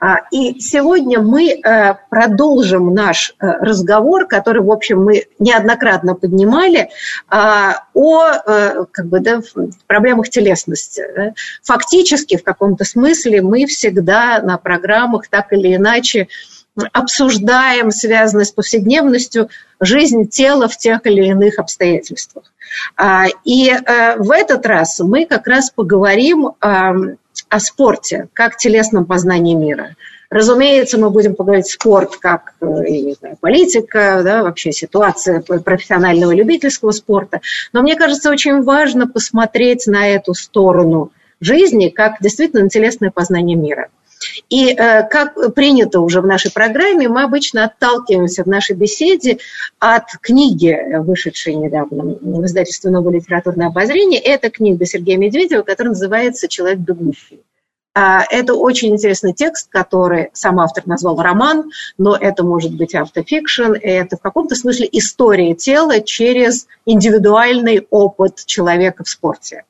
А, и сегодня мы э, продолжим наш э, разговор, который, в общем, мы неоднократно поднимали, а, о э, как бы, да, проблемах телесности. Фактически, в каком-то смысле, мы всегда на программах так или иначе обсуждаем, связанные с повседневностью, жизнь тела в тех или иных обстоятельствах. А, и в этот раз мы как раз поговорим о спорте, как телесном познании мира. Разумеется, мы будем поговорить спорт как э, не знаю, политика, да, вообще ситуация профессионального любительского спорта. Но мне кажется, очень важно посмотреть на эту сторону жизни как действительно телесное познание мира. И э, как принято уже в нашей программе, мы обычно отталкиваемся в нашей беседе от книги, вышедшей недавно в издательстве «Новое литературное обозрение». Это книга Сергея Медведева, которая называется «Человек бегущий». А, это очень интересный текст, который сам автор назвал роман, но это может быть автофикшн, это в каком-то смысле история тела через индивидуальный опыт человека в спорте.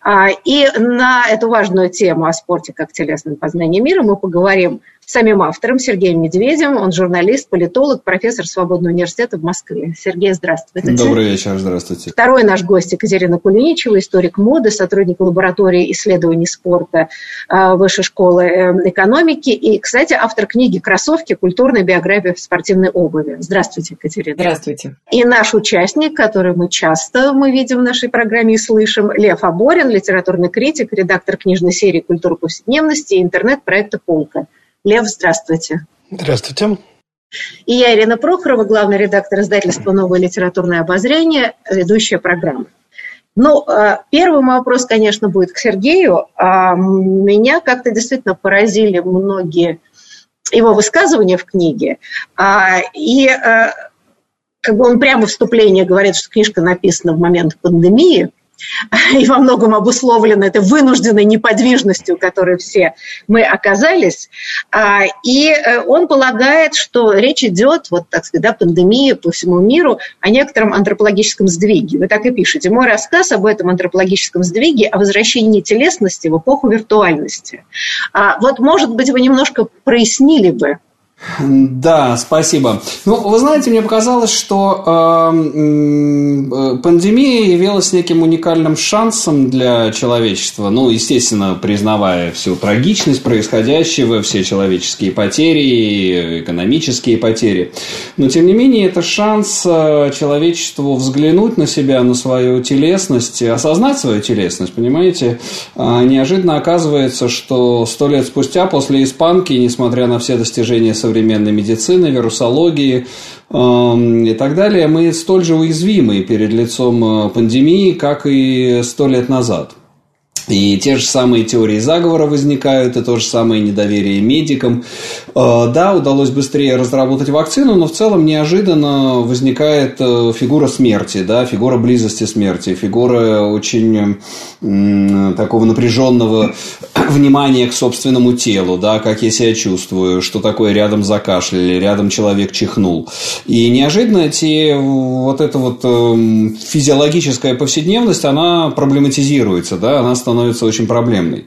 А, и на эту важную тему о спорте как телесном познании мира мы поговорим самим автором Сергеем Медведевым. Он журналист, политолог, профессор Свободного университета в Москве. Сергей, здравствуйте. Добрый вечер, здравствуйте. Второй наш гость Екатерина Кулиничева, историк моды, сотрудник лаборатории исследований спорта а, Высшей школы э, экономики. И, кстати, автор книги «Кроссовки. Культурная биография в спортивной обуви». Здравствуйте, Екатерина. Здравствуйте. И наш участник, который мы часто мы видим в нашей программе и слышим, Лев Аборин, литературный критик, редактор книжной серии «Культура повседневности» и интернет-проекта «Полка». Лев, здравствуйте. Здравствуйте. И я, Ирина Прохорова, главный редактор издательства «Новое литературное обозрение», ведущая программы. Ну, а, первый мой вопрос, конечно, будет к Сергею. А, меня как-то действительно поразили многие его высказывания в книге. А, и как бы он прямо в вступлении говорит, что книжка написана в момент пандемии – и во многом обусловлено этой вынужденной неподвижностью, которой все мы оказались. А, и э, он полагает, что речь идет, вот так сказать, да, пандемия по всему миру, о некотором антропологическом сдвиге. Вы так и пишете. Мой рассказ об этом антропологическом сдвиге, о возвращении телесности в эпоху виртуальности. А, вот, может быть, вы немножко прояснили бы да, спасибо. Ну, вы знаете, мне показалось, что э, пандемия явилась неким уникальным шансом для человечества. Ну, естественно, признавая всю трагичность происходящего, все человеческие потери, экономические потери. Но, тем не менее, это шанс э, человечеству взглянуть на себя, на свою телесность, осознать свою телесность, понимаете? А неожиданно оказывается, что сто лет спустя, после испанки, несмотря на все достижения современности, современной медицины, вирусологии эм, и так далее, мы столь же уязвимы перед лицом э, пандемии, как и сто лет назад. И те же самые теории заговора возникают, и то же самое недоверие медикам. Э, да, удалось быстрее разработать вакцину, но в целом неожиданно возникает э, фигура смерти, да, фигура близости смерти, фигура очень такого напряженного внимания к собственному телу, да, как я себя чувствую, что такое рядом закашляли, рядом человек чихнул. И неожиданно эти, вот эта вот эм, физиологическая повседневность, она проблематизируется, да, она становится очень проблемной.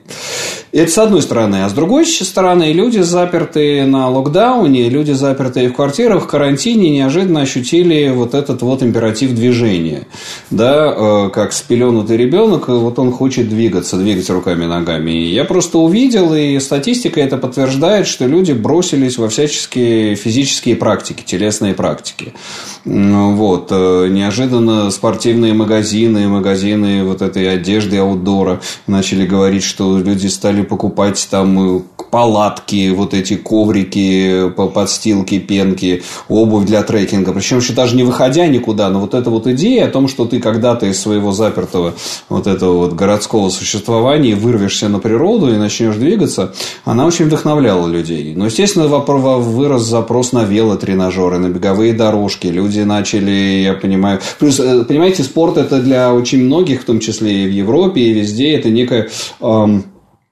Это с одной стороны. А с другой стороны, люди, запертые на локдауне, люди, запертые в квартирах, в карантине, неожиданно ощутили вот этот вот императив движения. Да, э, как спеленутый ребенок, вот он хочет двигаться, двигать руками и ногами. И я просто увидел, и статистика это подтверждает, что люди бросились во всяческие физические практики, телесные практики. Вот. Э, неожиданно спортивные магазины, магазины вот этой одежды, аутдора начали говорить, что люди стали покупать там э, палатки, вот эти коврики, подстилки, пенки, обувь для трекинга. Причем еще даже не выходя никуда, но вот эта вот идея о том, что ты когда-то из своего запертого вот этого вот городского существования вырвешься на природу и начнешь двигаться, она очень вдохновляла людей. Но, естественно, вырос запрос на велотренажеры, на беговые дорожки. Люди начали, я понимаю... Плюс, э, понимаете, спорт это для очень многих, в том числе и в Европе, и везде, это некая... Эм,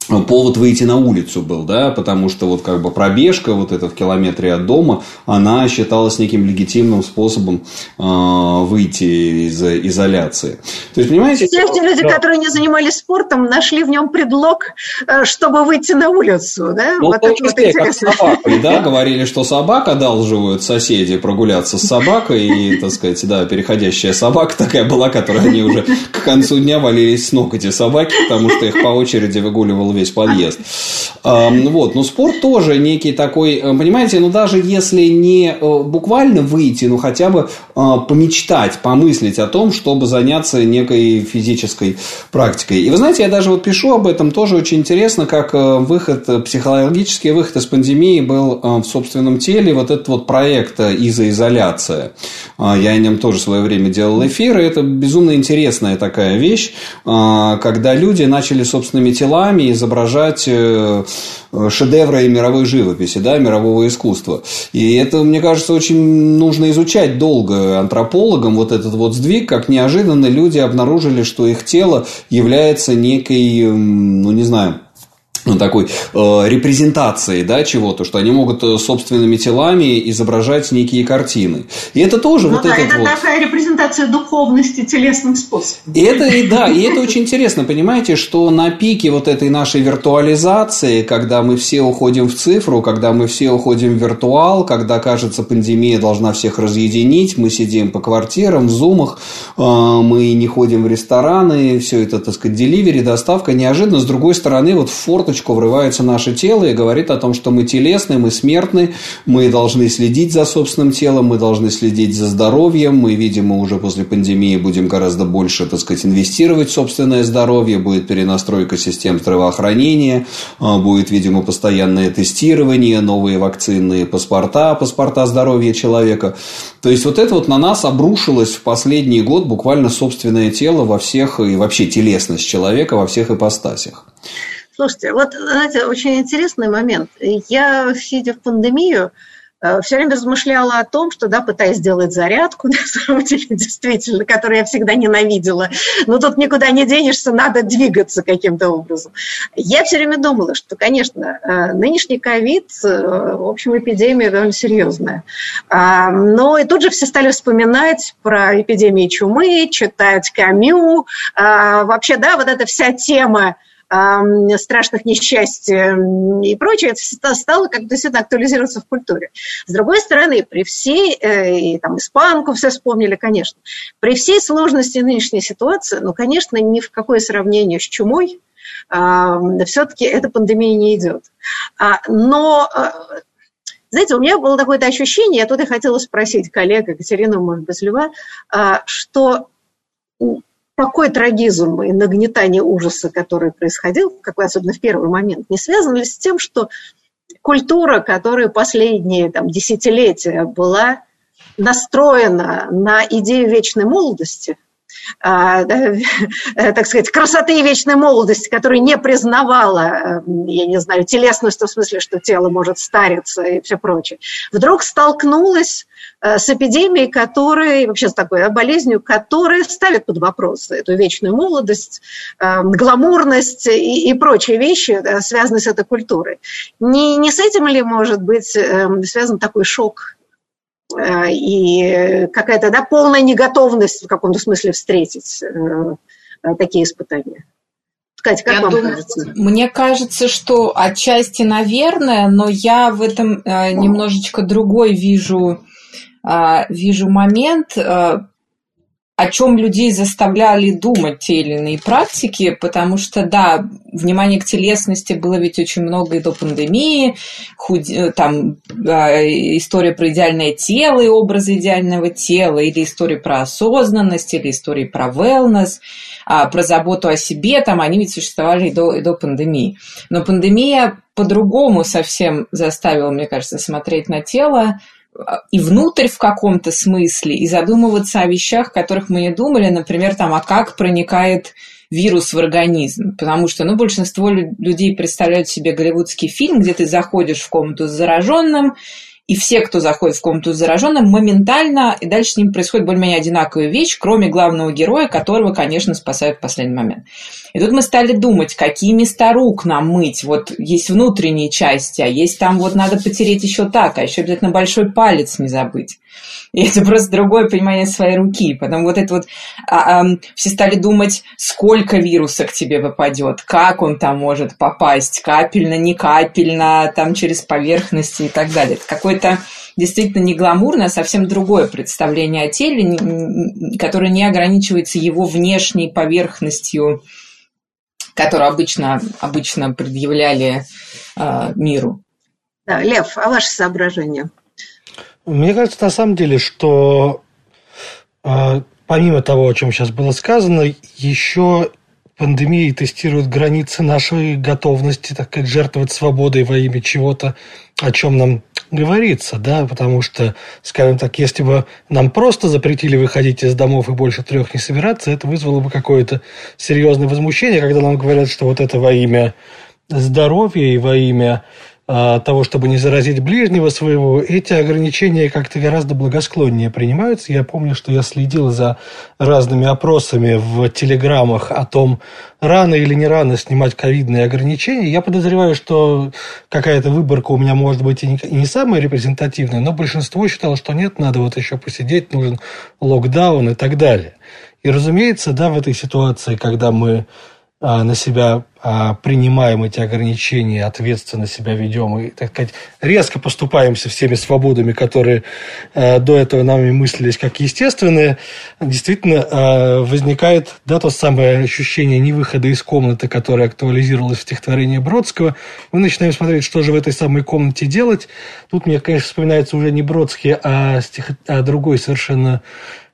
повод выйти на улицу был, да, потому что вот как бы пробежка вот эта в километре от дома, она считалась неким легитимным способом э, выйти из изоляции. То есть, понимаете... Все эти люди, да. которые не занимались спортом, нашли в нем предлог, э, чтобы выйти на улицу, да? Ну, вот это вот интересно. Как собакой, да, говорили, что собак одалживают соседи прогуляться с собакой, и, так сказать, да, переходящая собака такая была, которая они уже к концу дня валились с ног, эти собаки, потому что их по очереди выгуливал весь подъезд. Вот, но спорт тоже некий такой, э, понимаете, ну даже если не э, буквально выйти, ну хотя бы э, помечтать, помыслить о том, чтобы заняться некой физической практикой. И вы знаете, я даже вот пишу об этом, тоже очень интересно, как выход, психологический выход из пандемии был в собственном теле, вот этот вот проект изоизоляция. Я о нем тоже в свое время делал эфир, и это безумно интересная такая вещь, когда люди начали собственными телами изображать э, шедевры мировой живописи, да, мирового искусства. И это, мне кажется, очень нужно изучать долго антропологам, вот этот вот сдвиг, как неожиданно люди обнаружили, что их тело является некой, ну, не знаю, такой э, репрезентацией да, чего-то, что они могут э, собственными телами изображать некие картины. И это тоже ну, вот да, этот это вот... такая репрезентация духовности телесным способом. И это, и, да, и это очень интересно, понимаете, что на пике вот этой нашей виртуализации, когда мы все уходим в цифру, когда мы все уходим в виртуал, когда, кажется, пандемия должна всех разъединить, мы сидим по квартирам, в зумах, э, мы не ходим в рестораны, все это, так сказать, деливери, доставка, неожиданно, с другой стороны, вот в форт форточку врывается наше тело и говорит о том, что мы телесны, мы смертны, мы должны следить за собственным телом, мы должны следить за здоровьем, мы, видимо, уже после пандемии будем гораздо больше, так сказать, инвестировать в собственное здоровье, будет перенастройка систем здравоохранения, а, будет, видимо, постоянное тестирование, новые вакцинные паспорта, паспорта здоровья человека. То есть, вот это вот на нас обрушилось в последний год буквально собственное тело во всех, и вообще телесность человека во всех ипостасях. Слушайте, вот, знаете, очень интересный момент. Я, сидя в пандемию, э, все время размышляла о том, что, да, пытаясь сделать зарядку, на самом деле, действительно, которую я всегда ненавидела, но тут никуда не денешься, надо двигаться каким-то образом. Я все время думала, что, конечно, э, нынешний ковид, э, в общем, эпидемия довольно серьезная. А, но и тут же все стали вспоминать про эпидемию чумы, читать Камю. А, вообще, да, вот эта вся тема страшных несчастий и прочее, это стало как действительно актуализироваться в культуре. С другой стороны, при всей, э, и там испанку все вспомнили, конечно, при всей сложности нынешней ситуации, ну, конечно, ни в какое сравнение с чумой, все-таки эта пандемия не идет. А, но э, знаете, у меня было такое ощущение, я тут и хотела спросить коллег, Екатерину, может быть, Льва, а, что такой трагизм и нагнетание ужаса, который происходил, какой особенно в первый момент, не связан ли с тем, что культура, которая последние там, десятилетия была настроена на идею вечной молодости, да, так сказать, красоты и вечной молодости, которая не признавала, я не знаю, телесность в смысле, что тело может стариться и все прочее, вдруг столкнулась э, с эпидемией, которая, вообще с такой болезнью, которая ставит под вопрос эту вечную молодость, э, гламурность и, и прочие вещи, связанные с этой культурой. Не, не с этим ли может быть эм, связан такой шок Э, и какая-то да, полная неготовность в каком-то смысле встретить э, такие испытания. Катя, как я вам думаю, кажется? Мне кажется, что отчасти, наверное, но я в этом э, немножечко другой вижу, э, вижу момент. Э, о чем людей заставляли думать те или иные практики, потому что, да, внимание к телесности было ведь очень много и до пандемии, худ... Э, там э, история про идеальное тело и образы идеального тела, или история про осознанность, или история про wellness, а, про заботу о себе, там они ведь существовали и до, и до пандемии. Но пандемия по-другому совсем заставила, мне кажется, смотреть на тело, и внутрь в каком-то смысле, и задумываться о вещах, которых мы не думали, например, там, а как проникает вирус в организм, потому что, ну, большинство людей представляют себе голливудский фильм, где ты заходишь в комнату с зараженным, и все, кто заходит в комнату с зараженным, моментально, и дальше с ним происходит более-менее одинаковая вещь, кроме главного героя, которого, конечно, спасают в последний момент. И тут мы стали думать, какие места рук нам мыть. Вот есть внутренние части, а есть там вот надо потереть еще так, а еще обязательно большой палец не забыть. И это просто другое понимание своей руки. Потом вот это вот а, а, все стали думать, сколько вируса к тебе попадет, как он там может попасть, капельно, не капельно, там через поверхности и так далее. Это какое-то действительно не гламурное, а совсем другое представление о теле, которое не ограничивается его внешней поверхностью, которую обычно, обычно предъявляли э, миру. Да, Лев, а ваше соображение? Мне кажется, на самом деле, что э, помимо того, о чем сейчас было сказано, еще пандемия тестирует границы нашей готовности, так сказать, жертвовать свободой во имя чего-то, о чем нам говорится, да, потому что, скажем так, если бы нам просто запретили выходить из домов и больше трех не собираться, это вызвало бы какое-то серьезное возмущение, когда нам говорят, что вот это во имя здоровья и во имя того, чтобы не заразить ближнего своего, эти ограничения как-то гораздо благосклоннее принимаются. Я помню, что я следил за разными опросами в телеграммах о том, рано или не рано снимать ковидные ограничения. Я подозреваю, что какая-то выборка у меня может быть и не самая репрезентативная, но большинство считало, что нет, надо вот еще посидеть, нужен локдаун и так далее. И, разумеется, да, в этой ситуации, когда мы а, на себя а, принимаем эти ограничения, ответственно себя ведем и, так сказать, резко поступаемся всеми свободами, которые а, до этого нами мыслились как естественные, действительно возникает да, то самое ощущение невыхода из комнаты, которое актуализировалось в стихотворении Бродского. Мы начинаем смотреть, что же в этой самой комнате делать. Тут мне, конечно, вспоминается уже не Бродский, а, стих... а другой совершенно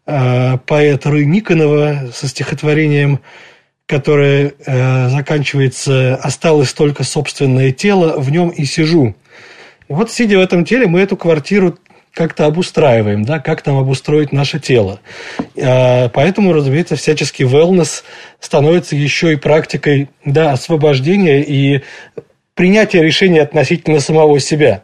поэт Ры Никонова со стихотворением которое э, заканчивается «осталось только собственное тело, в нем и сижу». И вот, сидя в этом теле, мы эту квартиру как-то обустраиваем, да, как нам обустроить наше тело. Э, поэтому, разумеется, всяческий wellness становится еще и практикой да, освобождения и принятия решений относительно самого себя.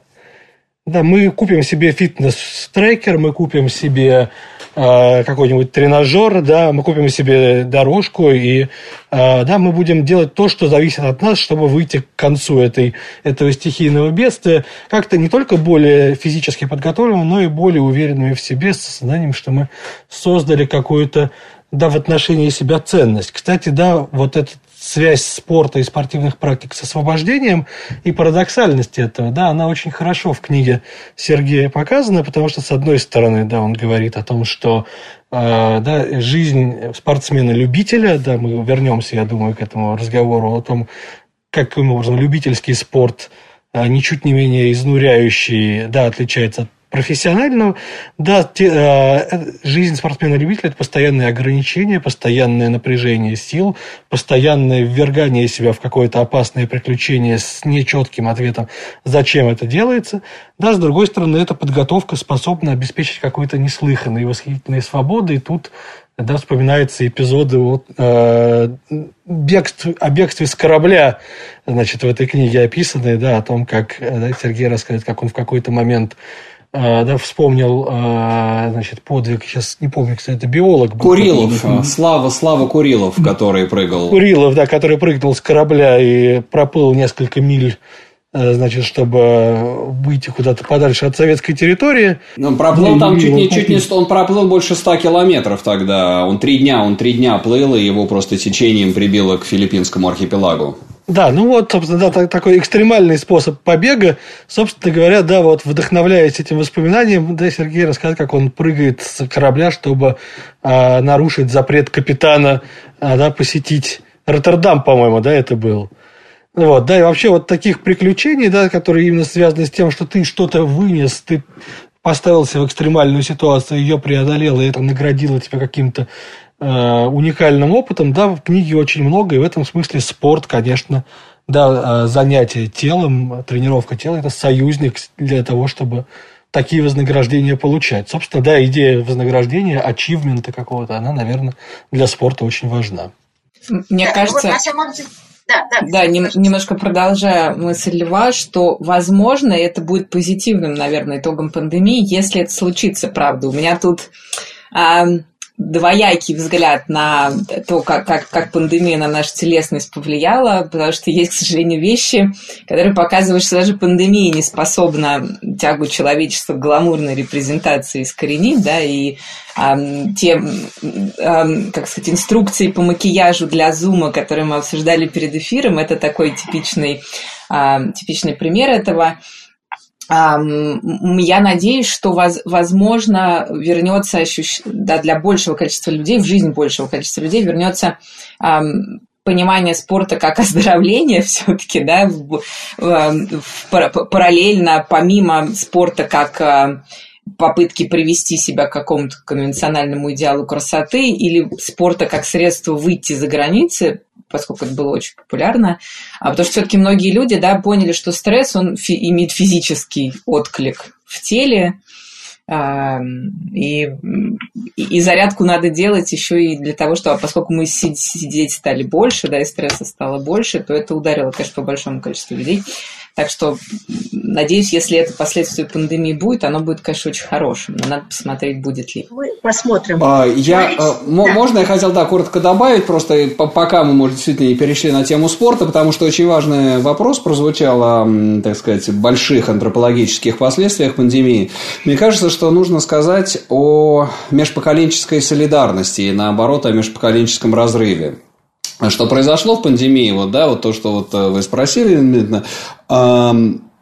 Да, мы купим себе фитнес-трекер, мы купим себе какой-нибудь тренажер, да, мы купим себе дорожку, и э, да, мы будем делать то, что зависит от нас, чтобы выйти к концу этой, этого стихийного бедствия, как-то не только более физически подготовленными, но и более уверенными в себе, с сознанием, что мы создали какую-то да, в отношении себя ценность. Кстати, да, вот этот связь спорта и спортивных практик с освобождением и парадоксальность этого, да, она очень хорошо в книге Сергея показана, потому что, с одной стороны, да, он говорит о том, что э, да, жизнь спортсмена-любителя, да, мы вернемся, я думаю, к этому разговору о том, каким образом любительский спорт э, ничуть не менее изнуряющий, да, отличается от профессионального, да, те, э, жизнь спортсмена-любителя – это постоянные ограничения, постоянное напряжение сил, постоянное ввергание себя в какое-то опасное приключение с нечетким ответом, зачем это делается. Да, с другой стороны, эта подготовка способна обеспечить какой-то неслыханной и восхитительной свободы, и тут да, вспоминаются эпизоды вот, э, бегств, о бегстве с корабля, значит, в этой книге описанные, да, о том, как да, Сергей рассказывает, как он в какой-то момент да, вспомнил, а, значит, подвиг, сейчас не помню, кстати, это биолог. Был, Курилов, который... Слава, Слава Курилов, который прыгал. Курилов, да, который прыгнул с корабля и проплыл несколько миль э, значит, чтобы выйти куда-то подальше от советской территории. Ну, он проплыл там чуть не, чуть не, он проплыл больше ста километров тогда. Он три дня, он три дня плыл, и его просто течением прибило к филиппинскому архипелагу. Да, ну вот, собственно, да, такой экстремальный способ побега. Собственно говоря, да, вот вдохновляясь этим воспоминанием, да, Сергей рассказал, как он прыгает с корабля, чтобы а, нарушить запрет капитана, а, да, посетить Роттердам, по-моему, да, это был. Вот, да, и вообще вот таких приключений, да, которые именно связаны с тем, что ты что-то вынес, ты поставил себя в экстремальную ситуацию, ее преодолел, и это наградило тебя каким-то э, уникальным опытом, да, в книге очень много, и в этом смысле спорт, конечно, да, э, занятие телом, тренировка тела – это союзник для того, чтобы такие вознаграждения получать. Собственно, да, идея вознаграждения, ачивмента какого-то, она, наверное, для спорта очень важна. Мне да, кажется... Вот самом. Да, да, да нем, немножко продолжая мысль Льва, что, возможно, это будет позитивным, наверное, итогом пандемии, если это случится, правда. У меня тут двоякий взгляд на то, как, как, как пандемия на нашу телесность повлияла, потому что есть, к сожалению, вещи, которые показывают, что даже пандемия не способна тягу человечества к гламурной репрезентации искоренить, да, и э, те, э, как сказать, инструкции по макияжу для зума, которые мы обсуждали перед эфиром, это такой типичный, э, типичный пример этого я надеюсь, что, возможно, вернется ощущ... да, для большего количества людей, в жизнь большего количества людей вернется понимание спорта как оздоровление все-таки, да, параллельно, помимо спорта как а, попытки привести себя к какому-то конвенциональному идеалу красоты или спорта как средство выйти за границы, поскольку это было очень популярно, а потому что все-таки многие люди, да, поняли, что стресс, он фи- имеет физический отклик в теле, а, и, и зарядку надо делать еще и для того, что, поскольку мы сидеть стали больше, да, и стресса стало больше, то это ударило, конечно, по большому количеству людей. Так что, надеюсь, если это последствия пандемии будет, оно будет, конечно, очень хорошим. Но надо посмотреть, будет ли. Мы посмотрим. А, я, а, да. Можно я хотел, да, коротко добавить, просто пока мы, может, действительно не перешли на тему спорта, потому что очень важный вопрос прозвучал о, так сказать, больших антропологических последствиях пандемии. Мне кажется, что нужно сказать о межпоколенческой солидарности и, наоборот, о межпоколенческом разрыве. Что произошло в пандемии, вот, да, вот то, что вот э, вы спросили,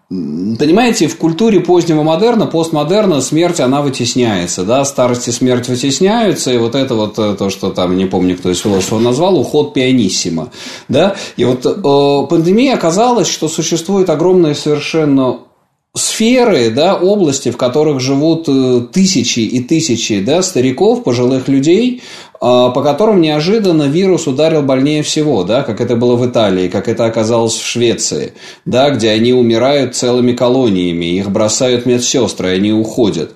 Понимаете, в культуре позднего модерна, постмодерна смерть, она вытесняется, да, старость и смерть вытесняются, и вот это вот э, то, что там, не помню, кто из философов назвал, уход пианиссимо, да, и вот э, пандемия оказалась, что существует огромное совершенно сферы, да, области, в которых живут э, тысячи и тысячи да, стариков, пожилых людей, по которым неожиданно вирус ударил больнее всего, да, как это было в Италии, как это оказалось в Швеции, да, где они умирают целыми колониями, их бросают медсестры, они уходят.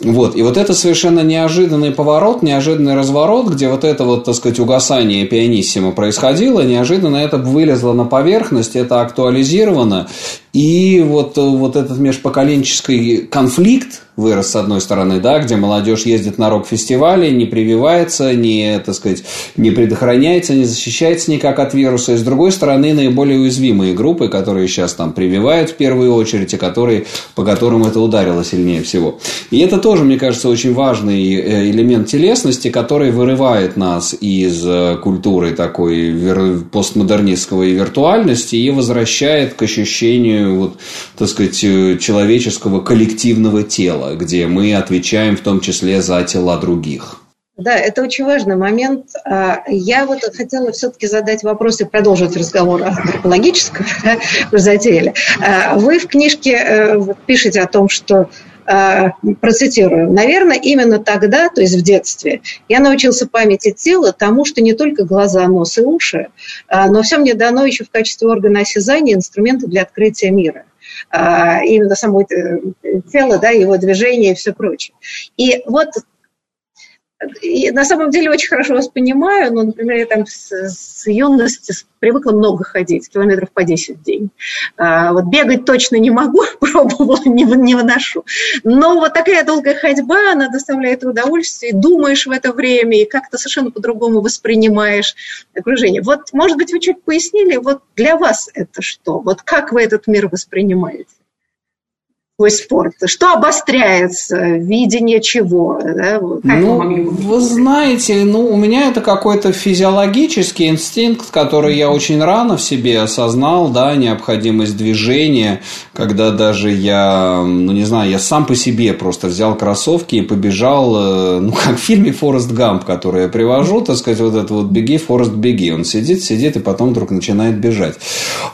Вот. И вот это совершенно неожиданный поворот, неожиданный разворот, где вот это вот, так сказать, угасание пианиссимо происходило, неожиданно это вылезло на поверхность, это актуализировано, и вот, вот этот межпоколенческий конфликт, вырос с одной стороны, да, где молодежь ездит на рок-фестивали, не прививается, не, так сказать, не предохраняется, не защищается никак от вируса. И с другой стороны, наиболее уязвимые группы, которые сейчас там прививают в первую очередь, и которые, по которым это ударило сильнее всего. И это тоже, мне кажется, очень важный э, элемент телесности, который вырывает нас из э, культуры такой постмодернистского и виртуальности и возвращает к ощущению, вот, так сказать, э, человеческого коллективного тела где мы отвечаем в том числе за тела других. Да, это очень важный момент. А, я вот хотела все-таки задать вопрос и продолжить разговор о антропологическом затеяли. А, вы в книжке пишете о том, что процитирую, наверное, именно тогда, то есть в детстве, я научился памяти тела тому, что не только глаза, нос и уши, но все мне дано еще в качестве органа осязания инструменты для открытия мира. А, именно само тело, да, его движение и все прочее. И вот и на самом деле очень хорошо вас понимаю. Ну, например, я там с, с юности привыкла много ходить, километров по 10 в день. А, вот бегать точно не могу, пробовала, не, не выношу. Но вот такая долгая ходьба, она доставляет удовольствие, думаешь в это время, и как-то совершенно по-другому воспринимаешь окружение. Вот, может быть, вы чуть пояснили, вот для вас это что? Вот как вы этот мир воспринимаете? Свой спорт? Что обостряется? Видение чего? Да? ну, вы, вы знаете, ну, у меня это какой-то физиологический инстинкт, который я очень рано в себе осознал, да, необходимость движения, когда даже я, ну, не знаю, я сам по себе просто взял кроссовки и побежал, э, ну, как в фильме «Форест Гамп», который я привожу, так сказать, вот это вот «Беги, Форест, беги». Он сидит, сидит, и потом вдруг начинает бежать.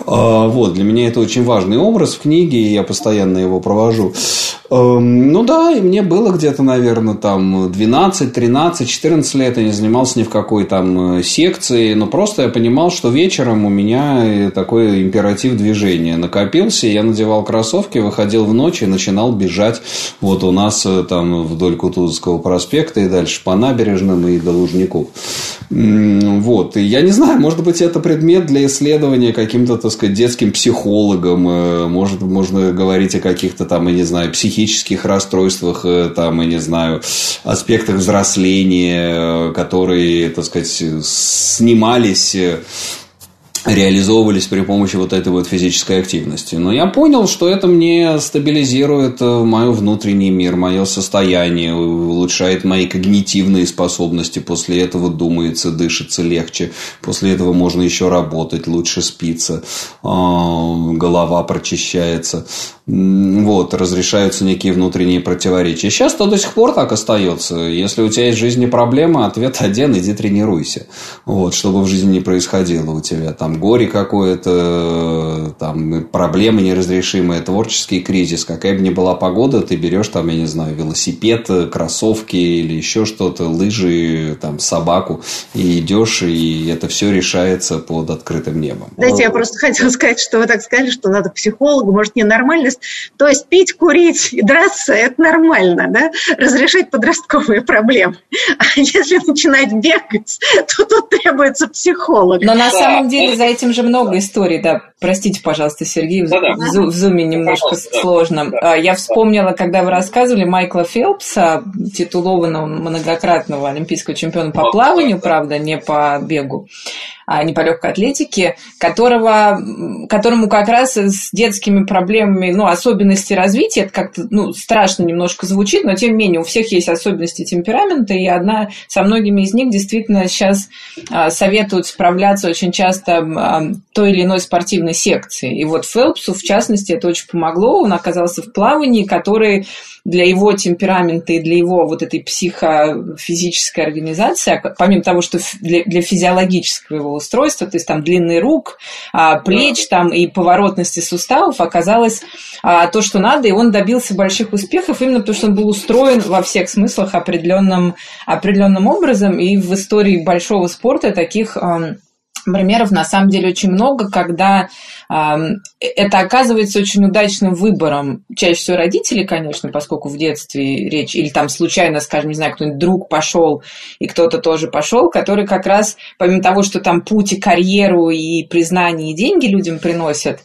А, вот, для меня это очень важный образ в книге, и я постоянно его провожу провожу. Эм, ну да, и мне было где-то, наверное, там 12, 13, 14 лет. Я не занимался ни в какой там э, секции, но просто я понимал, что вечером у меня э, такой императив движения накопился. Я надевал кроссовки, выходил в ночь и начинал бежать вот у нас э, там вдоль Кутузовского проспекта и дальше по набережным и до Лужников. Вот. И я не знаю, может быть, это предмет для исследования каким-то, так сказать, детским психологом. Может, можно говорить о каких-то там, я не знаю, психических расстройствах, э, там, я не знаю, аспектах взросления, э, которые, так сказать, снимались реализовывались при помощи вот этой вот физической активности. Но я понял, что это мне стабилизирует э, мой внутренний мир, мое состояние, улучшает мои когнитивные способности. После этого думается, дышится легче. После этого можно еще работать, лучше спится, голова прочищается. Вот, разрешаются некие внутренние противоречия. Сейчас-то до сих пор так остается. Если у тебя есть в жизни проблема, ответ один – иди тренируйся. Вот, чтобы в жизни не происходило у тебя. Там горе какое-то, там проблемы неразрешимые, творческий кризис, какая бы ни была погода, ты берешь там, я не знаю, велосипед, кроссовки или еще что-то, лыжи, там собаку и идешь, и это все решается под открытым небом. Знаете, я просто хотела сказать, что вы так сказали, что надо к психологу, может, ненормальность. То есть пить, курить и драться – это нормально, да? Разрешать подростковые проблемы. А если начинать бегать, то тут требуется психолог. Но на самом деле за этим же много историй, да. Простите, пожалуйста, Сергей, в, да, в, в зуме немножко Пожалуйста, сложно. Да, да. Я вспомнила, когда вы рассказывали Майкла Фелпса, титулованного многократного олимпийского чемпиона по плаванию, правда, не по бегу а не по легкой атлетике, которого, которому как раз с детскими проблемами, ну, особенности развития, это как-то, ну, страшно немножко звучит, но тем не менее у всех есть особенности темперамента, и одна со многими из них действительно сейчас а, советуют справляться очень часто а, той или иной спортивной секции. И вот Фелпсу, в частности, это очень помогло, он оказался в плавании, который для его темперамента и для его вот этой психофизической организации, а помимо того, что для, для физиологического его устройства, то есть там длинный рук, а, плеч там и поворотности суставов, оказалось а, то, что надо, и он добился больших успехов именно потому, что он был устроен во всех смыслах определенным, определенным образом, и в истории большого спорта таких примеров на самом деле очень много, когда э, это оказывается очень удачным выбором. Чаще всего родители, конечно, поскольку в детстве речь, или там случайно, скажем, не знаю, кто-нибудь друг пошел, и кто-то тоже пошел, который как раз, помимо того, что там путь и карьеру, и признание, и деньги людям приносят,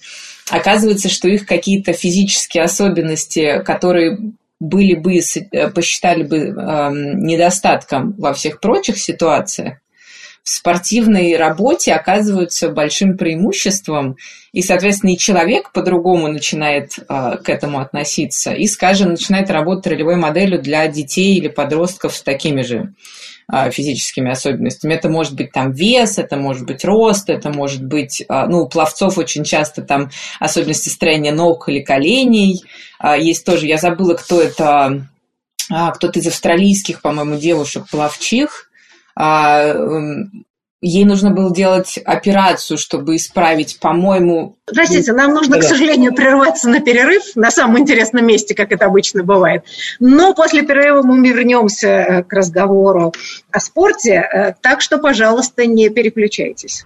оказывается, что их какие-то физические особенности, которые были бы, э, посчитали бы э, недостатком во всех прочих ситуациях, спортивной работе оказываются большим преимуществом, и, соответственно, и человек по-другому начинает э, к этому относиться, и, скажем, начинает работать ролевой моделью для детей или подростков с такими же э, физическими особенностями. Это может быть там вес, это может быть рост, это может быть, э, ну, у пловцов очень часто там особенности строения ног или коленей. Есть тоже, я забыла, кто это, кто-то из австралийских, по-моему, девушек пловчих, ей нужно было делать операцию, чтобы исправить, по-моему... Простите, нам нужно, да. к сожалению, прерваться на перерыв на самом интересном месте, как это обычно бывает. Но после перерыва мы вернемся э, к разговору о спорте, э, так что, пожалуйста, не переключайтесь.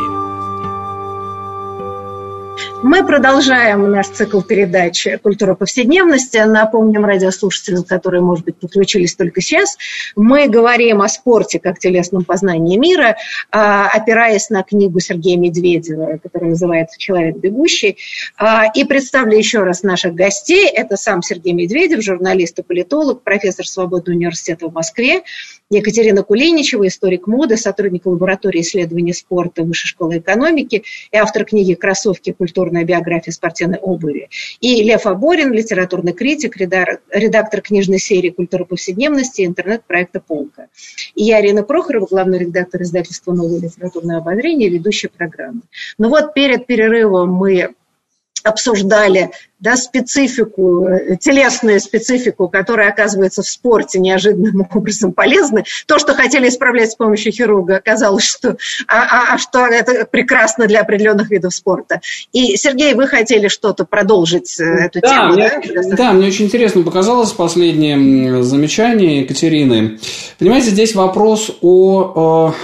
Мы продолжаем наш цикл передач «Культура повседневности». Напомним радиослушателям, которые, может быть, подключились только сейчас. Мы говорим о спорте как телесном познании мира, а, опираясь на книгу Сергея Медведева, которая называется «Человек бегущий». А, и представлю еще раз наших гостей. Это сам Сергей Медведев, журналист и политолог, профессор Свободного университета в Москве, Екатерина Кулиничева, историк моды, сотрудник лаборатории исследований спорта Высшей школы экономики и автор книги «Кроссовки. Культурная биография спортивной обуви». И Лев Аборин, литературный критик, редактор книжной серии «Культура повседневности» и интернет-проекта «Полка». И я, Арина Прохорова, главный редактор издательства «Новое литературное обозрение», ведущая программы. Ну вот перед перерывом мы обсуждали да, специфику, э, телесную специфику, которая оказывается в спорте неожиданным образом полезной. То, что хотели исправлять с помощью хирурга, оказалось, что, а, а, а что это прекрасно для определенных видов спорта. И, Сергей, вы хотели что-то продолжить э, эту да, тему? Мне, да? да, мне очень интересно показалось последнее замечание Екатерины. Понимаете, здесь вопрос о... о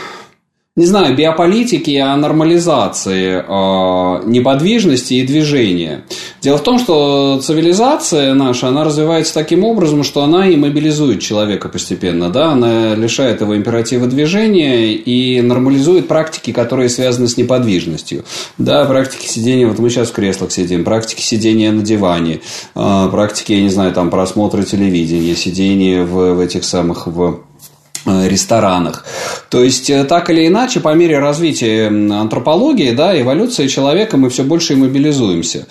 не знаю, биополитики, о нормализации э, неподвижности и движения. Дело в том, что цивилизация наша, она развивается таким образом, что она и мобилизует человека постепенно, да, она лишает его императива движения и нормализует практики, которые связаны с неподвижностью. Да, практики сидения, вот мы сейчас в креслах сидим, практики сидения на диване, э, практики, я не знаю, там просмотра телевидения, сидения в, в этих самых, в ресторанах. То есть, э, так или иначе, по мере развития антропологии, да, эволюции человека, мы все больше и мобилизуемся.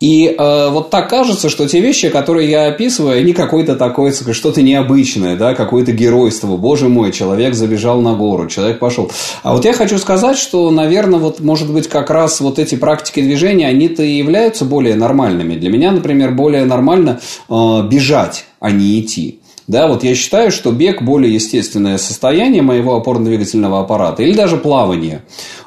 И э, вот так кажется, что те вещи, которые я описываю, они какое-то такое, что-то необычное, да, какое-то геройство. Боже мой, человек забежал на гору, человек пошел. А вот я хочу сказать, что, наверное, вот, может быть, как раз вот эти практики движения, они-то и являются более нормальными. Для меня, например, более нормально э, бежать, а не идти. Да, вот я считаю, что бег более естественное состояние моего опорно-двигательного аппарата или даже плавание.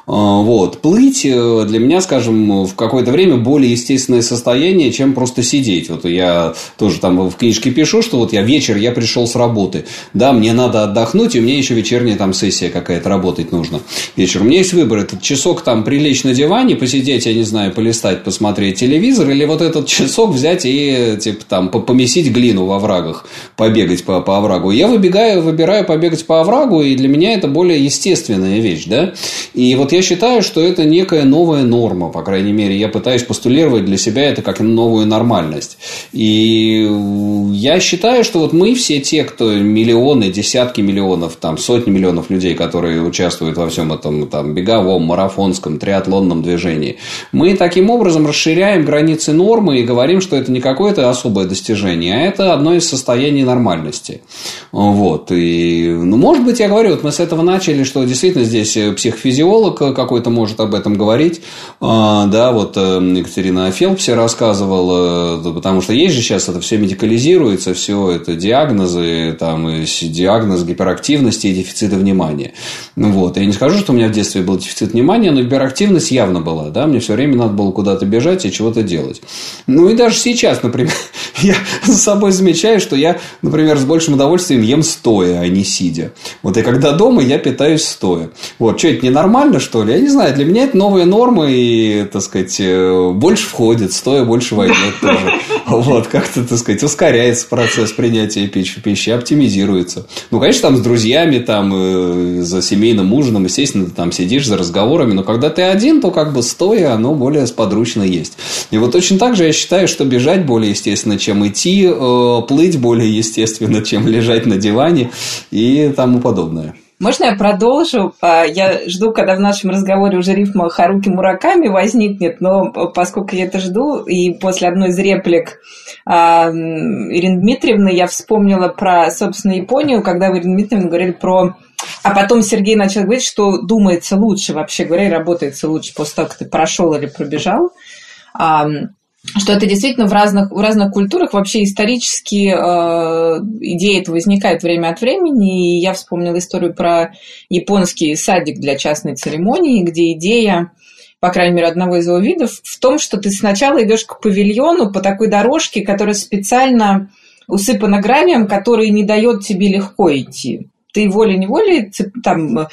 А, вот. Плыть э, для меня, скажем, в какое-то время более естественное состояние, чем просто сидеть. Вот я тоже там в книжке пишу, что вот я вечер, я пришел с работы. Да, мне надо отдохнуть, и мне еще вечерняя там сессия какая-то работать нужно. Вечер. У меня есть выбор. Этот часок там прилечь на диване, посидеть, я не знаю, полистать, посмотреть телевизор, или вот этот часок взять и типа там помесить глину во врагах, побегать по, по оврагу. Я выбегаю, выбираю побегать по оврагу, и для меня это более естественная вещь, да. И вот я считаю, что это некая новая норма, по крайней мере. Я пытаюсь постулировать для себя это как новую нормальность. И я считаю, что вот мы все те, кто миллионы, десятки миллионов, там, сотни миллионов людей, которые участвуют во всем этом там, беговом, марафонском, триатлонном движении, мы таким образом расширяем границы нормы и говорим, что это не какое-то особое достижение, а это одно из состояний нормальности. Вот. И, ну, может быть, я говорю, вот мы с этого начали, что действительно здесь психофизиолог какой-то может об этом говорить. А, да, вот э, Екатерина Фелпсе рассказывала, э, потому что есть же сейчас это все медикализируется, все это диагнозы, там, и диагноз гиперактивности и дефицита внимания. Вот. Я не скажу, что у меня в детстве был дефицит внимания, но гиперактивность явно была. Да? Мне все время надо было куда-то бежать и чего-то делать. Ну и даже сейчас, например, я за собой замечаю, что я, например, с большим удовольствием ем стоя, а не сидя. Вот и когда дома, я питаюсь стоя. Вот, что это ненормально, что ли? Я не знаю, для меня это новые нормы, и, так сказать, э, больше входит, стоя больше войдет тоже. Вот, как-то, так сказать, ускоряется процесс принятия пищи, пищи, оптимизируется. Ну, конечно, там с друзьями, там, э, за семейным ужином, естественно, ты там сидишь за разговорами, но когда ты один, то как бы стоя, оно более сподручно есть. И вот точно так же я считаю, что бежать более естественно, чем идти, э, плыть более естественно, чем лежать на диване и тому подобное. Можно я продолжу? А, я жду, когда в нашем разговоре уже рифма Харуки Мураками возникнет, но поскольку я это жду, и после одной из реплик а, Ирины Дмитриевны я вспомнила про, собственно, Японию, когда вы, Ирина Дмитриевна, говорили про а потом Сергей начал говорить, что думается лучше, вообще говоря, и работается лучше после того, как ты прошел или пробежал что это действительно в разных, в разных культурах вообще исторически э, идея это возникает время от времени. И я вспомнила историю про японский садик для частной церемонии, где идея по крайней мере, одного из его видов, в том, что ты сначала идешь к павильону по такой дорожке, которая специально усыпана гравием, который не дает тебе легко идти. Ты волей-неволей там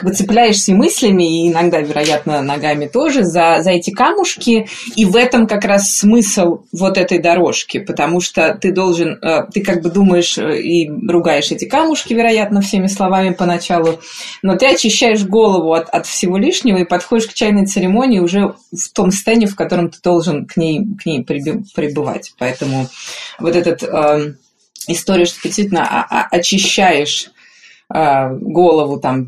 как бы цепляешься мыслями, и иногда, вероятно, ногами тоже, за, за эти камушки, и в этом как раз смысл вот этой дорожки, потому что ты должен, э, ты как бы думаешь э, и ругаешь эти камушки, вероятно, всеми словами поначалу, но ты очищаешь голову от, от всего лишнего и подходишь к чайной церемонии уже в том состоянии, в котором ты должен к ней, к ней пребывать. Поэтому вот этот э, история, что ты действительно очищаешь голову там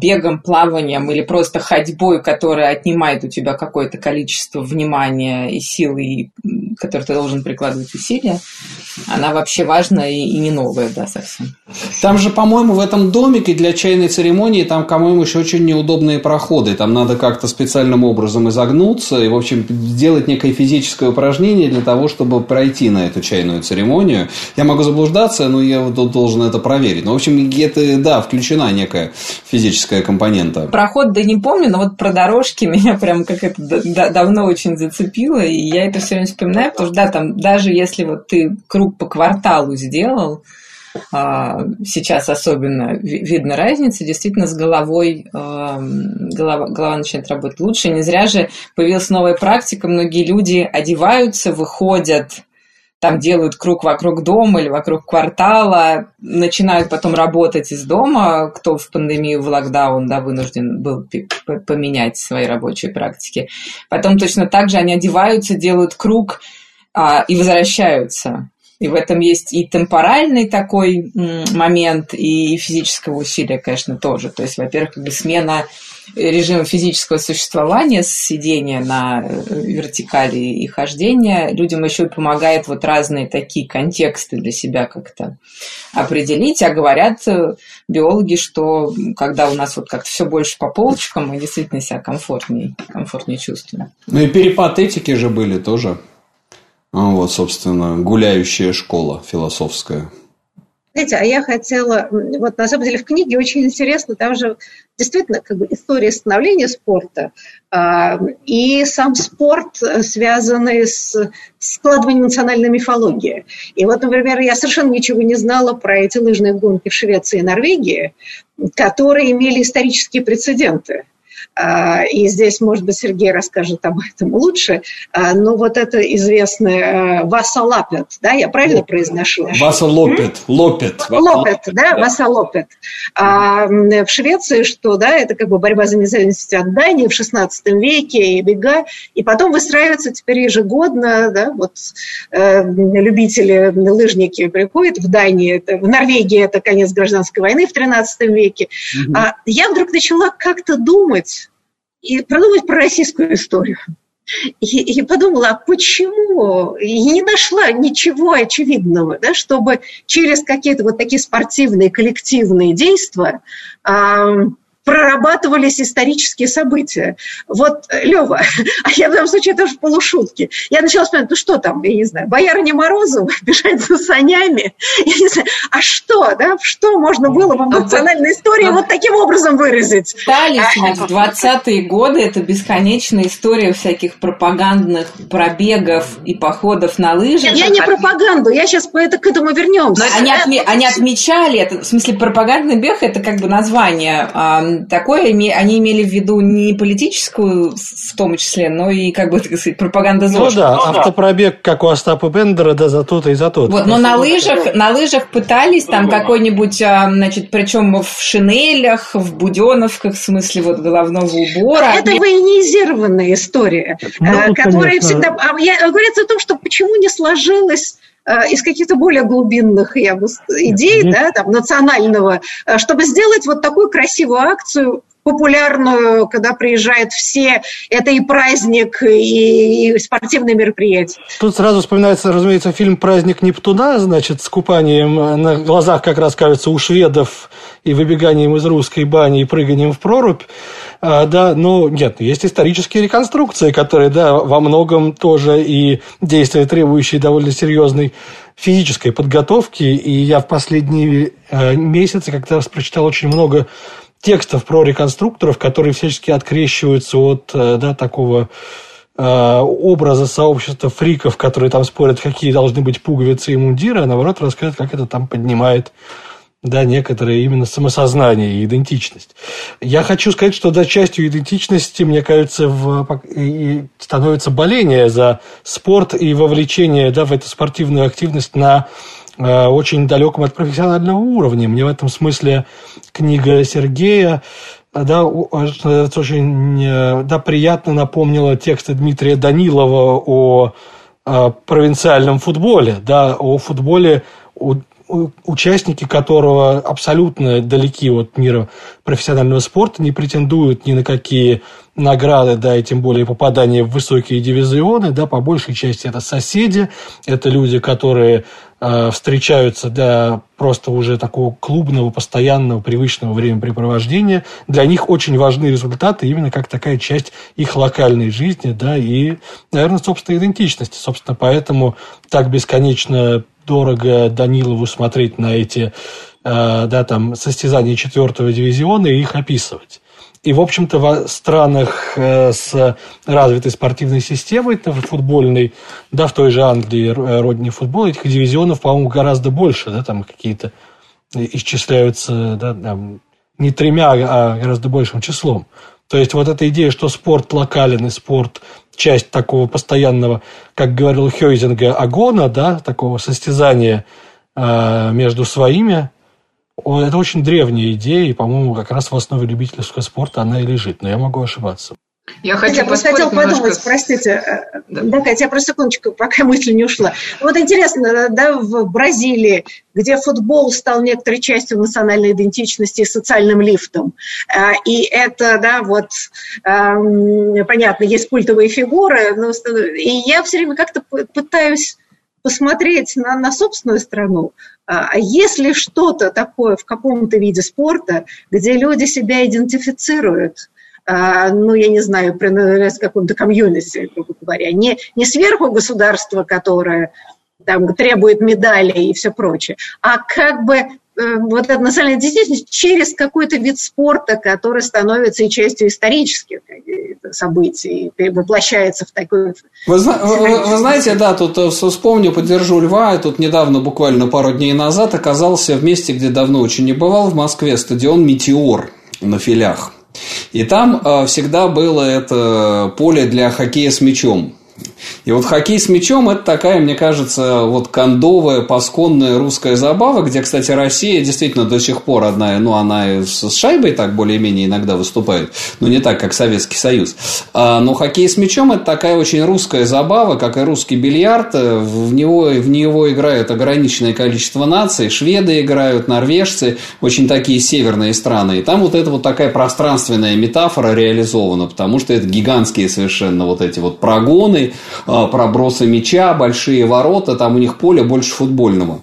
бегом, плаванием или просто ходьбой, которая отнимает у тебя какое-то количество внимания и силы, и, которые ты должен прикладывать усилия, она вообще важна и, и не новая, да, совсем. Там же, по-моему, в этом домике для чайной церемонии, там, по-моему, еще очень неудобные проходы. Там надо как-то специальным образом изогнуться и, в общем, сделать некое физическое упражнение для того, чтобы пройти на эту чайную церемонию. Я могу заблуждаться, но я должен это проверить. Но, в общем, это да, включена некая физическая компонента. Проход, да не помню, но вот про дорожки меня прям как это давно очень зацепило, и я это все время вспоминаю, потому что, да, там даже если вот ты круг по кварталу сделал, а, сейчас особенно видно разница, действительно с головой голова, голова начинает работать лучше. Не зря же появилась новая практика, многие люди одеваются, выходят там делают круг вокруг дома или вокруг квартала, начинают потом работать из дома, кто в пандемию, в локдаун, да, вынужден был поменять свои рабочие практики. Потом точно так же они одеваются, делают круг а, и возвращаются. И в этом есть и темпоральный такой момент, и физического усилия, конечно, тоже. То есть, во-первых, как бы смена режима физического существования, сидения на э, вертикали и хождения, людям еще и помогает вот разные такие контексты для себя как-то определить. А говорят э, биологи, что когда у нас вот как-то все больше по полочкам, мы действительно себя комфортнее, комфортнее чувствуем. Ну и перепад этики же были тоже. Вот, собственно, гуляющая школа философская. Знаете, а я хотела, вот на самом деле в книге очень интересно, там же действительно как бы история становления спорта э, и сам спорт, связанный с складыванием национальной мифологии. И вот, например, я совершенно ничего не знала про эти лыжные гонки в Швеции и Норвегии, которые имели исторические прецеденты. А, и здесь, может быть, Сергей расскажет об этом лучше. А, но вот это известное Васа Лапет, да, я правильно произношу? Васа Лопет, Лопет. Да, Васа Лопет. А в Швеции, что, да, это как бы борьба за независимость от Дании в 16 веке, и бега, и потом выстраивается теперь ежегодно, да, вот э, любители, лыжники приходят в Дании, это, в Норвегии это конец гражданской войны в 13 веке. Угу. А я вдруг начала как-то думать, и продумать про российскую историю. И, и подумала, а почему? И не нашла ничего очевидного, да, чтобы через какие-то вот такие спортивные коллективные действия прорабатывались исторические события. Вот, Лева, а я в данном случае тоже в полушутке, я начала вспоминать, ну что там, я не знаю, боярыня Морозова бежать за санями, я не знаю, а что, да, что можно было бы в а национальной истории вот таким образом выразить? Стали в 20-е годы это бесконечная история всяких пропагандных пробегов и походов на лыжах. Я не пропаганду, я сейчас это, к этому вернемся. они, отме, они отмечали это, в смысле пропагандный бег это как бы название такое они имели в виду не политическую в том числе, но и, как бы так сказать, пропаганда ЗОЖ. Ну да, ну, автопробег, как у Остапа Бендера, да, за то-то и за то-то. Вот, но на лыжах, на лыжах пытались там какой-нибудь, а, значит, причем в шинелях, в буденовках, в смысле вот головного убора. Это военизированная история, ну, э, которая конечно. всегда... А говорится о том, что почему не сложилось из каких-то более глубинных я бы, идей, да, там, национального, э, чтобы сделать вот такую красивую акцию популярную, когда приезжают все. Это и праздник, и, и спортивные мероприятия. Тут сразу вспоминается, разумеется, фильм «Праздник Нептуна», значит, с купанием на глазах, как раз, кажется, у шведов и выбеганием из русской бани и прыганием в прорубь. А, да, ну, нет, есть исторические реконструкции, которые, да, во многом тоже и действия, требующие довольно серьезной физической подготовки. И я в последние э, месяцы как раз прочитал очень много текстов про реконструкторов, которые всячески открещиваются от да, такого образа сообщества фриков, которые там спорят, какие должны быть пуговицы и мундиры, а наоборот рассказывают, как это там поднимает да, некоторое именно самосознание и идентичность. Я хочу сказать, что да, частью идентичности, мне кажется, в, и становится боление за спорт и вовлечение да, в эту спортивную активность на э, очень далеком от профессионального уровня. Мне в этом смысле книга Сергея да, очень э, да, приятно напомнила тексты Дмитрия Данилова о провинциальном футболе, да, о футболе участники которого абсолютно далеки от мира профессионального спорта, не претендуют ни на какие награды, да, и тем более попадание в высокие дивизионы, да, по большей части это соседи, это люди, которые э, встречаются для просто уже такого клубного, постоянного, привычного времяпрепровождения. Для них очень важны результаты именно как такая часть их локальной жизни, да, и, наверное, собственной идентичности. Собственно, поэтому так бесконечно дорого Данилову смотреть на эти э, да, там, состязания четвертого дивизиона и их описывать. И, в общем-то, в странах э, с развитой спортивной системой, футбольной, да, в той же Англии, э, родине футбола, этих дивизионов, по-моему, гораздо больше, да, там какие-то исчисляются, да, там, не тремя, а гораздо большим числом. То есть вот эта идея, что спорт локален и спорт часть такого постоянного, как говорил Хейзинга, агона, да, такого состязания э, между своими, это очень древняя идея, и, по-моему, как раз в основе любительского спорта она и лежит, но я могу ошибаться. Я хочу я просто хотела подумать, простите, э, да. да, Катя, я просто секундочку, пока мысль не ушла. Вот интересно, да, в Бразилии, где футбол стал некоторой частью национальной идентичности и социальным лифтом, э, и это, да, вот, эм, понятно, есть культовые фигуры, но, и я все время как-то пытаюсь посмотреть на, на собственную страну, а если что-то такое в каком-то виде спорта, где люди себя идентифицируют, а, ну, я не знаю, принадлежать какому-то комьюнити, грубо говоря, не, не сверху государства, которое там требует медалей и все прочее, а как бы э, вот эта национальная действительность через какой-то вид спорта, который становится и частью исторических э, событий, и воплощается в такой... Вы, вы, вы знаете, да, тут э, вспомню, поддержу Льва, тут недавно, буквально пару дней назад, оказался в месте, где давно очень не бывал, в Москве, стадион «Метеор» на филях. И там э, всегда было это поле для хоккея с мячом. И вот хоккей с мячом – это такая, мне кажется, вот кондовая, пасконная русская забава, где, кстати, Россия действительно до сих пор одна, ну, она с шайбой так более-менее иногда выступает, но не так, как Советский Союз. А, но хоккей с мячом – это такая очень русская забава, как и русский бильярд. В него, в него играет ограниченное количество наций. Шведы играют, норвежцы, очень такие северные страны. И там вот эта вот такая пространственная метафора реализована, потому что это гигантские совершенно вот эти вот прогоны, пробросы мяча, большие ворота, там у них поле больше футбольного.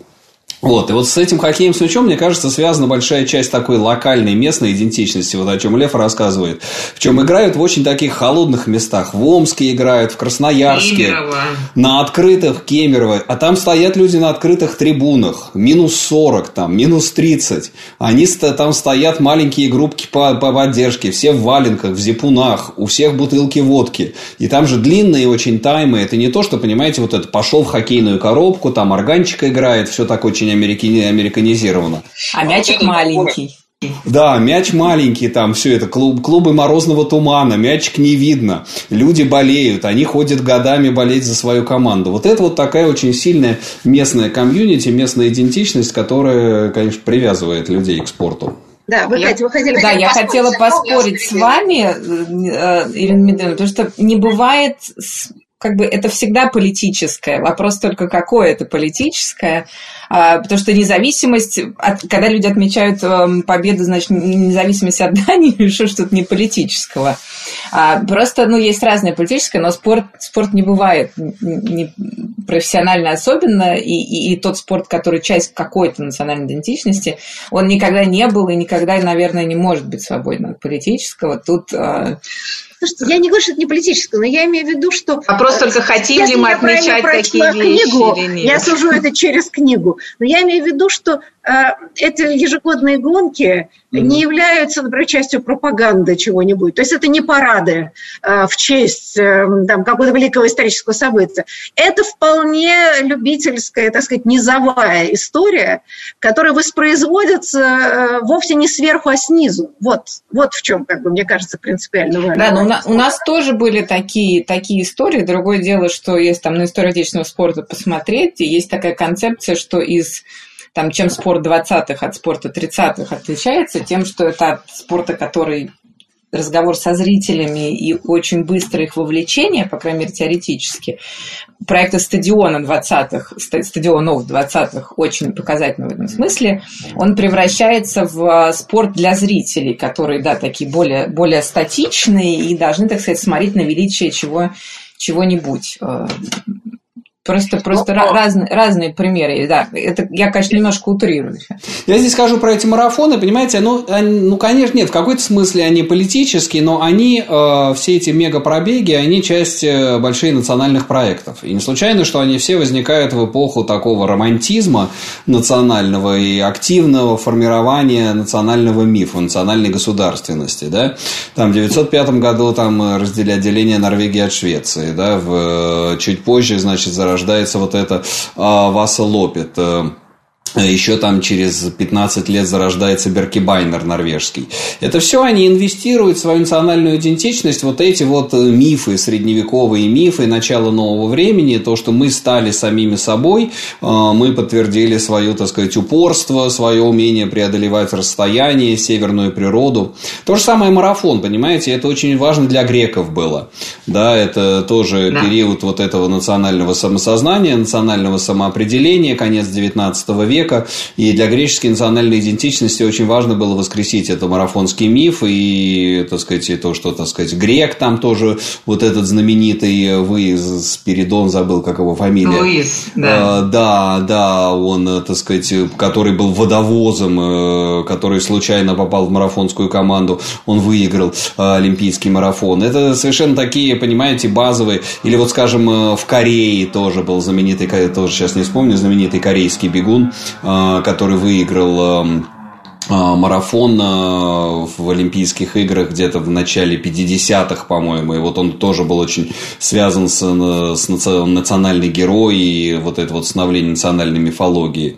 Вот, и вот с этим хоккеем с мячом, мне кажется, связана большая часть такой локальной местной идентичности, вот о чем Лев рассказывает. В чем играют в очень таких холодных местах. В Омске играют, в Красноярске. Кемерово. На открытых Кемерово. А там стоят люди на открытых трибунах. Минус 40, там, минус 30. Они там стоят маленькие группки по, по поддержке. Все в валенках, в зипунах. У всех бутылки водки. И там же длинные очень таймы. Это не то, что, понимаете, вот это пошел в хоккейную коробку, там органчик играет, все так очень очень американизировано. А мячик маленький. Да, мяч маленький, там все это, клуб, клубы морозного тумана, мячик не видно, люди болеют, они ходят годами болеть за свою команду. Вот это вот такая очень сильная местная комьюнити, местная идентичность, которая, конечно, привязывает людей к спорту. Да, вы, я, Катя, вы хотели... Да, я хотела поспорить с вами, э, Ирина Медведева, потому что не бывает как бы это всегда политическое. Вопрос только, какое это политическое. А, потому что независимость, от, когда люди отмечают эм, победу, значит, независимость от Дании, решил что-то не политического. А, просто, ну, есть разное политическое, но спорт, спорт не бывает не профессионально особенно, и, и, и тот спорт, который часть какой-то национальной идентичности, он никогда не был и никогда, наверное, не может быть свободен от политического. Тут а, Слушайте, я не говорю, что это не политическое, но я имею в виду, что... Вопрос э, только, хотим ли мы отмечать такие вещи книгу, или нет. Я сужу это через книгу. Но я имею в виду, что эти ежегодные гонки не являются, например, частью пропаганды чего-нибудь. То есть это не парады в честь там, какого-то великого исторического события. Это вполне любительская, так сказать, низовая история, которая воспроизводится вовсе не сверху, а снизу. Вот, вот в чем, как бы, мне кажется, принципиально важно. Да, но у нас тоже были такие, такие истории. Другое дело, что есть там на историю отечественного спорта посмотреть, и есть такая концепция, что из там, чем спорт 20-х от спорта 30-х отличается, тем, что это от спорта, который разговор со зрителями и очень быстрое их вовлечение, по крайней мере, теоретически, проекта стадиона 20-х, стадионов 20-х очень показательный в этом смысле, он превращается в спорт для зрителей, которые, да, такие более, более статичные и должны, так сказать, смотреть на величие чего, чего-нибудь. Просто, просто ну, разные, разные примеры. Да, это я, конечно, немножко утрирую. Я здесь скажу про эти марафоны, понимаете, ну, они, ну конечно, нет, в какой-то смысле они политические, но они, э, все эти мегапробеги, они часть э, больших национальных проектов. И не случайно, что они все возникают в эпоху такого романтизма национального и активного формирования национального мифа, национальной государственности. Да? Там в 1905 году там разделили отделение Норвегии от Швеции. Да? В, э, чуть позже, значит, зарождается рождается вот это а, Васа Лопет. Э, еще там через 15 лет зарождается Беркибайнер норвежский. Это все они инвестируют в свою национальную идентичность, вот эти вот э, мифы, средневековые мифы начала нового времени, то, что мы стали самими собой, э, мы подтвердили свое, так сказать, упорство, свое умение преодолевать расстояние, северную природу. То же самое марафон, понимаете, это очень важно для греков было. Да, это тоже да. период вот этого национального самосознания, национального самоопределения, конец 19 века. И для греческой национальной идентичности очень важно было воскресить это марафонский миф и, так сказать, то, что, так сказать, грек там тоже вот этот знаменитый выезд Спиридон, забыл, как его фамилия. Луис, да. А, да, да, он, так сказать, который был водовозом, э, который случайно попал в марафонскую команду, он выиграл э, олимпийский марафон. Это совершенно такие, понимаете, базовые. Или вот, скажем, э, в Корее тоже был знаменитый, тоже сейчас не вспомню, знаменитый корейский бегун, а, который выиграл а, марафон а, в Олимпийских играх где-то в начале 50-х, по-моему. И вот он тоже был очень связан с, с национальной герой и вот это вот становление национальной мифологии.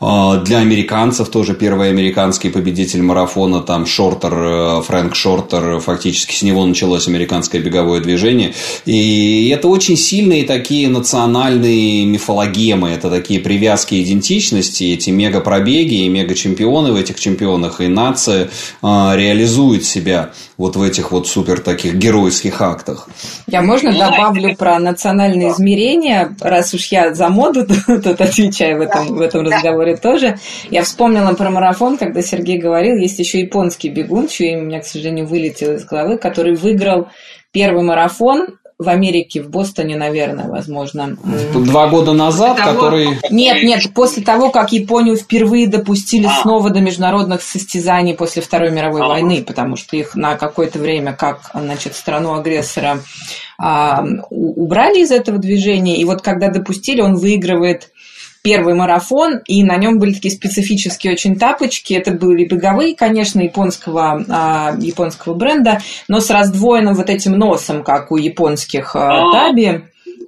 А, для американцев тоже первый американский победитель марафона, там Шортер, э, Фрэнк Шортер, фактически с него началось американское беговое движение. И это очень сильные такие национальные мифологемы, это такие привязки идентичности, эти мегапробеги и мегачемпионы в этих и нация а, реализует себя вот в этих вот супер таких геройских актах. Я можно добавлю про национальные измерения, раз уж я за моду тут отвечаю в этом, в этом разговоре тоже. Я вспомнила про марафон, когда Сергей говорил, есть еще японский бегун, чье имя у меня, к сожалению, вылетело из головы, который выиграл первый марафон в Америке, в Бостоне, наверное, возможно. Два года назад, того... который... Нет, нет, после того, как Японию впервые допустили а. снова до международных состязаний после Второй мировой а. войны, потому что их на какое-то время, как, значит, страну-агрессора а, убрали из этого движения, и вот когда допустили, он выигрывает первый марафон, и на нем были такие специфические очень тапочки. Это были беговые, конечно, японского, а, японского бренда, но с раздвоенным вот этим носом, как у японских а, таби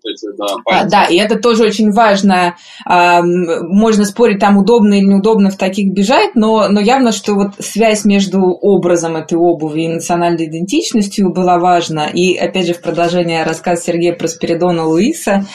эти, да, а, да, и это тоже очень важно. А, можно спорить, там удобно или неудобно в таких бежать, но, но явно, что вот связь между образом этой обуви и национальной идентичностью была важна. И, опять же, в продолжение рассказа Сергея про Спиридона Луиса,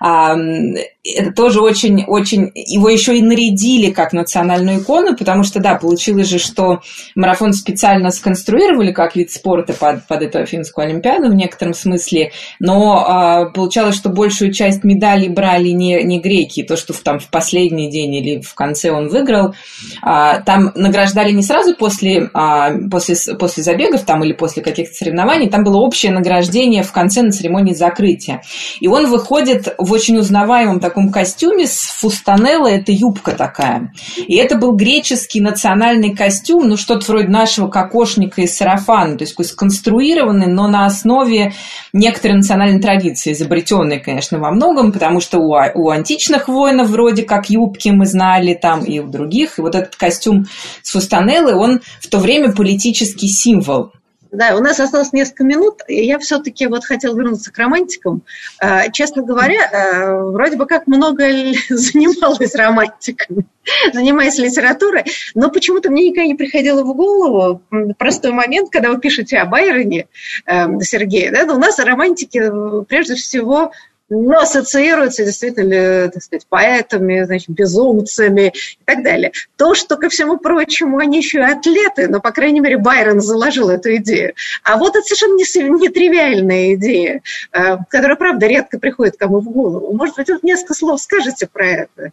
это тоже очень, очень, его еще и нарядили как национальную икону, потому что, да, получилось же, что марафон специально сконструировали как вид спорта под, под эту Афинскую Олимпиаду в некотором смысле, но а, получалось, что большую часть медалей брали не, не греки, то, что в, там в последний день или в конце он выиграл, а, там награждали не сразу после, а, после, после забегов там или после каких-то соревнований, там было общее награждение в конце на церемонии закрытия. И он выходит в в очень узнаваемом таком костюме с фустанелло, это юбка такая. И это был греческий национальный костюм, ну, что-то вроде нашего кокошника и сарафана, то есть сконструированный, но на основе некоторой национальной традиции, изобретенной, конечно, во многом, потому что у, у античных воинов вроде как юбки мы знали там и у других, и вот этот костюм с фустанеллой, он в то время политический символ да, у нас осталось несколько минут, и я все-таки вот хотела вернуться к романтикам. А, честно говоря, а, вроде бы как много занималась романтиками, занимаясь литературой, но почему-то мне никогда не приходило в голову простой момент, когда вы пишете о Байроне, эм, Сергея, да, у нас романтики э, прежде всего но ассоциируется действительно, так сказать, поэтами, значит, безумцами и так далее. То, что, ко всему прочему, они еще и атлеты, но, по крайней мере, Байрон заложил эту идею. А вот это совершенно нетривиальная идея, э, которая, правда, редко приходит кому в голову. Может быть, вот несколько слов скажете про это?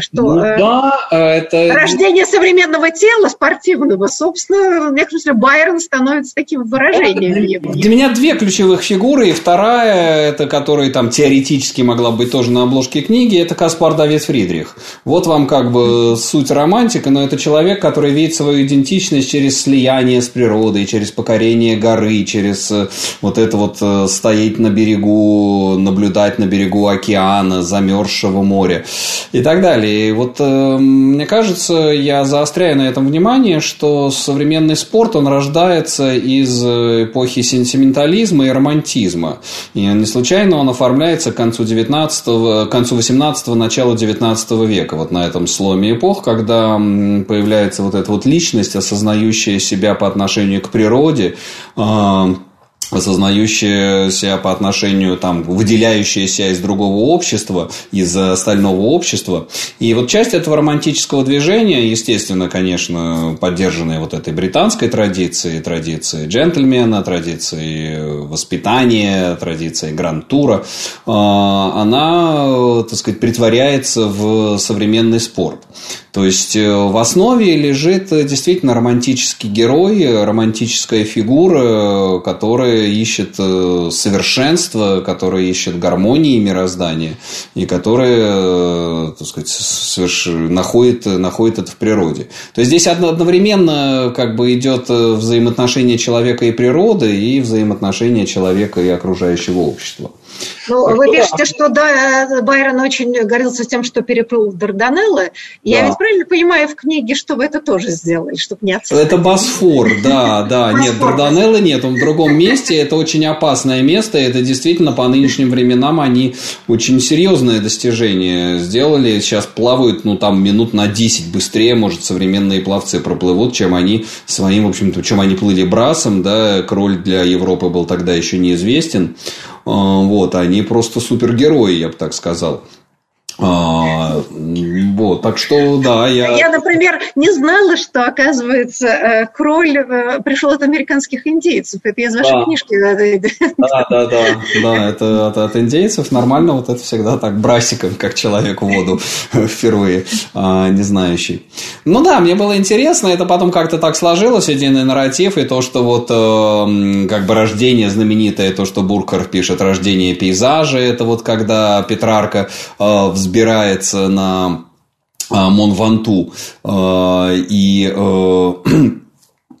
Что, ну, э, да, э, это... Рождение современного тела, спортивного, собственно, в некотором смысле Байрон становится таким выражением. Для меня две ключевых фигуры, и вторая, это который там теоретически теоретически могла быть тоже на обложке книги, это Каспар Давид Фридрих. Вот вам как бы суть романтика, но это человек, который видит свою идентичность через слияние с природой, через покорение горы, через э, вот это вот э, стоять на берегу, наблюдать на берегу океана, замерзшего моря и так далее. И вот э, мне кажется, я заостряю на этом внимание, что современный спорт, он рождается из эпохи сентиментализма и романтизма. И не случайно он оформляется к концу 19 к концу 18 началу 19 века, вот на этом сломе эпох, когда появляется вот эта вот личность, осознающая себя по отношению к природе, осознающая себя по отношению, там, выделяющаяся из другого общества, из остального общества. И вот часть этого романтического движения, естественно, конечно, поддержанная вот этой британской традицией, традицией джентльмена, традицией воспитания, традицией гранд-тура, а, она, так сказать, притворяется в современный спорт. То есть э, в основе лежит действительно романтический герой, романтическая фигура, которая ищет э, совершенство, которая ищет гармонии мироздания и которая, э, так сказать, соверш... находит, находит это в природе. То есть здесь одновременно как бы идет взаимоотношение человека и природы и взаимоотношение человека и окружающего общества. Ну, вы пишете, что да, Байрон очень гордился тем, что переплыл Дарданеллы. Я ведь правильно понимаю в книге, что вы это тоже сделали, чтобы не отстать? Это Босфор, да, да. Нет, Дарданеллы нет, он в другом месте. Это очень опасное место. Это действительно по нынешним временам они очень серьезное достижение сделали. Сейчас плавают, ну, там, минут на 10 быстрее, может, современные пловцы проплывут, чем они своим, в общем-то, чем они плыли брасом, да. Кроль для Европы был тогда еще неизвестен. А, вот, они просто супергерои, я бы так сказал. Вот, так что, да, я... Я, например, не знала, что, оказывается, э, кроль э, пришел от американских индейцев. Это из вашей да. книжки. Да, да, да, да, это от, от индейцев нормально, вот это всегда так брасиком, как человек в воду впервые, а, не знающий. Ну да, мне было интересно, это потом как-то так сложилось, единый нарратив, и то, что вот э, как бы рождение знаменитое, то, что Буркер пишет, рождение пейзажа, это вот когда Петрарка взбирается на Монванту. А, и э,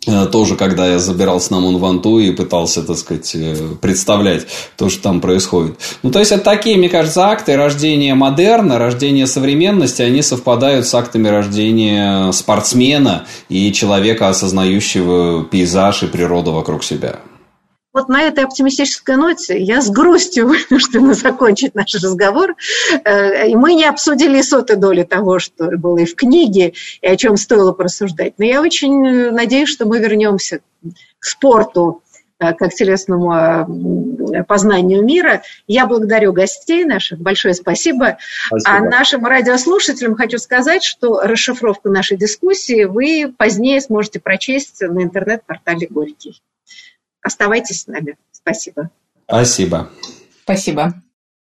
тоже, когда я забирался на Монванту и пытался, так сказать, э, представлять то, что там происходит. Ну, то есть, это такие, мне кажется, акты рождения модерна, рождения современности, они совпадают с актами рождения спортсмена и человека, осознающего пейзаж и природу вокруг себя. Вот на этой оптимистической ноте я с грустью вынуждена закончить наш разговор. Э, и мы не обсудили сотой доли того, что было и в книге, и о чем стоило порассуждать. Но я очень э, надеюсь, что мы вернемся к спорту э, как телесному познанию мира. Я благодарю гостей наших. Большое спасибо. спасибо. А нашим радиослушателям хочу сказать, что расшифровку нашей дискуссии вы позднее сможете прочесть на интернет-портале «Горький». Оставайтесь с нами. Спасибо. Спасибо. Спасибо.